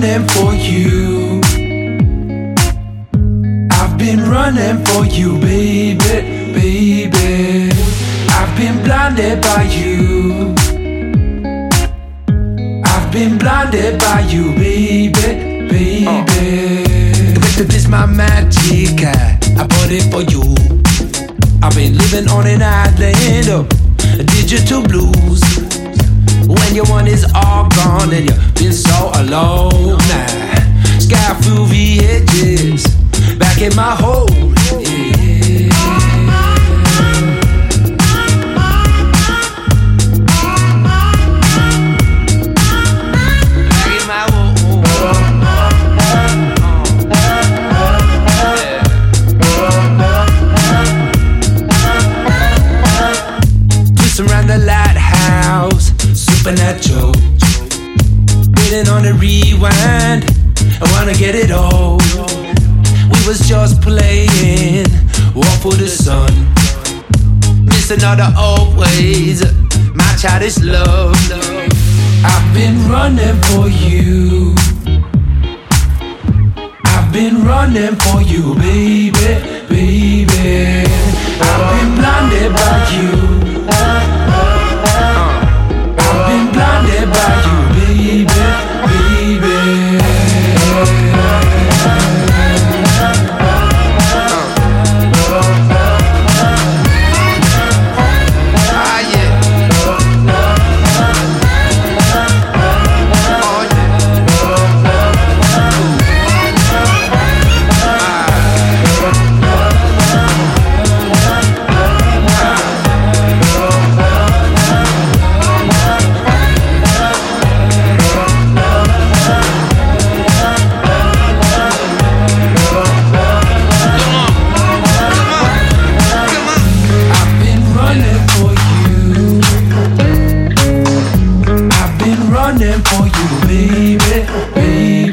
running for you. I've been running for you, baby, baby. I've been blinded by you. I've been blinded by you, baby, baby. This is my magic, I bought it for you. I've been living on an island of digital blues. When your one is all gone and you've been so alone. Around the lighthouse, supernatural. Waiting on a rewind, I wanna get it all. We was just playing, walk for the sun. Missing all the old ways, my childish love. I've been running for you. I've been running for you, baby, for you, baby, baby.